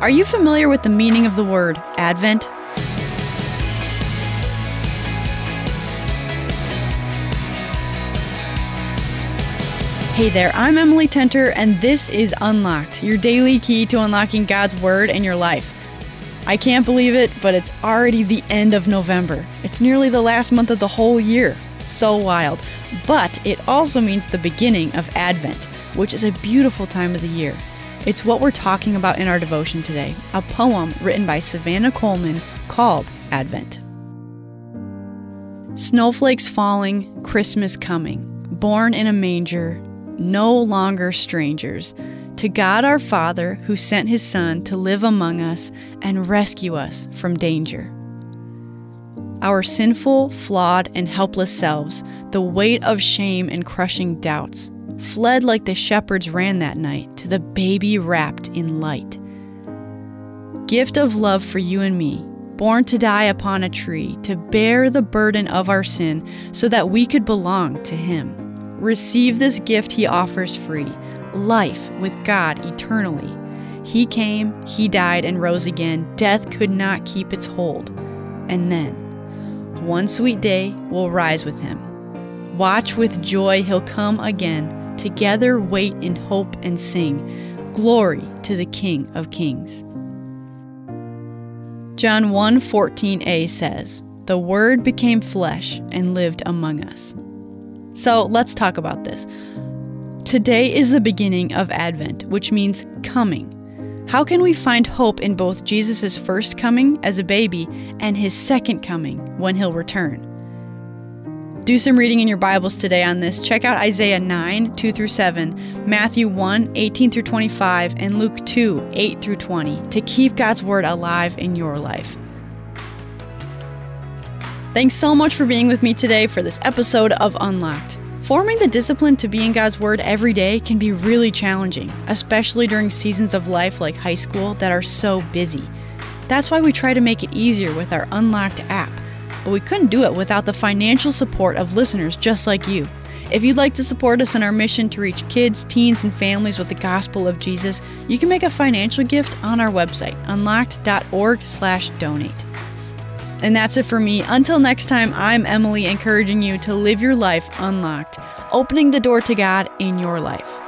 Are you familiar with the meaning of the word Advent? Hey there, I'm Emily Tenter, and this is Unlocked, your daily key to unlocking God's Word in your life. I can't believe it, but it's already the end of November. It's nearly the last month of the whole year. So wild. But it also means the beginning of Advent, which is a beautiful time of the year. It's what we're talking about in our devotion today a poem written by Savannah Coleman called Advent. Snowflakes falling, Christmas coming, born in a manger, no longer strangers, to God our Father, who sent his Son to live among us and rescue us from danger. Our sinful, flawed, and helpless selves, the weight of shame and crushing doubts, fled like the shepherds ran that night to the baby wrapped in light. Gift of love for you and me, born to die upon a tree, to bear the burden of our sin so that we could belong to him. Receive this gift he offers free life with God eternally. He came, he died, and rose again. Death could not keep its hold. And then, one sweet day, we'll rise with him. Watch with joy, he'll come again. Together, wait in hope and sing. Glory to the King of Kings. John 1:14a says, "The word became flesh and lived among us." So let's talk about this. Today is the beginning of Advent, which means coming. How can we find hope in both Jesus' first coming as a baby and his second coming when he'll return? Do some reading in your Bibles today on this. Check out Isaiah 9, 2 through 7, Matthew 1, 18 through 25, and Luke 2, 8 through 20 to keep God's Word alive in your life. Thanks so much for being with me today for this episode of Unlocked. Forming the discipline to be in God's Word every day can be really challenging, especially during seasons of life like high school that are so busy. That's why we try to make it easier with our Unlocked app, but we couldn't do it without the financial support of listeners just like you. If you'd like to support us in our mission to reach kids, teens, and families with the gospel of Jesus, you can make a financial gift on our website, unlocked.org/donate. And that's it for me. Until next time, I'm Emily, encouraging you to live your life unlocked, opening the door to God in your life.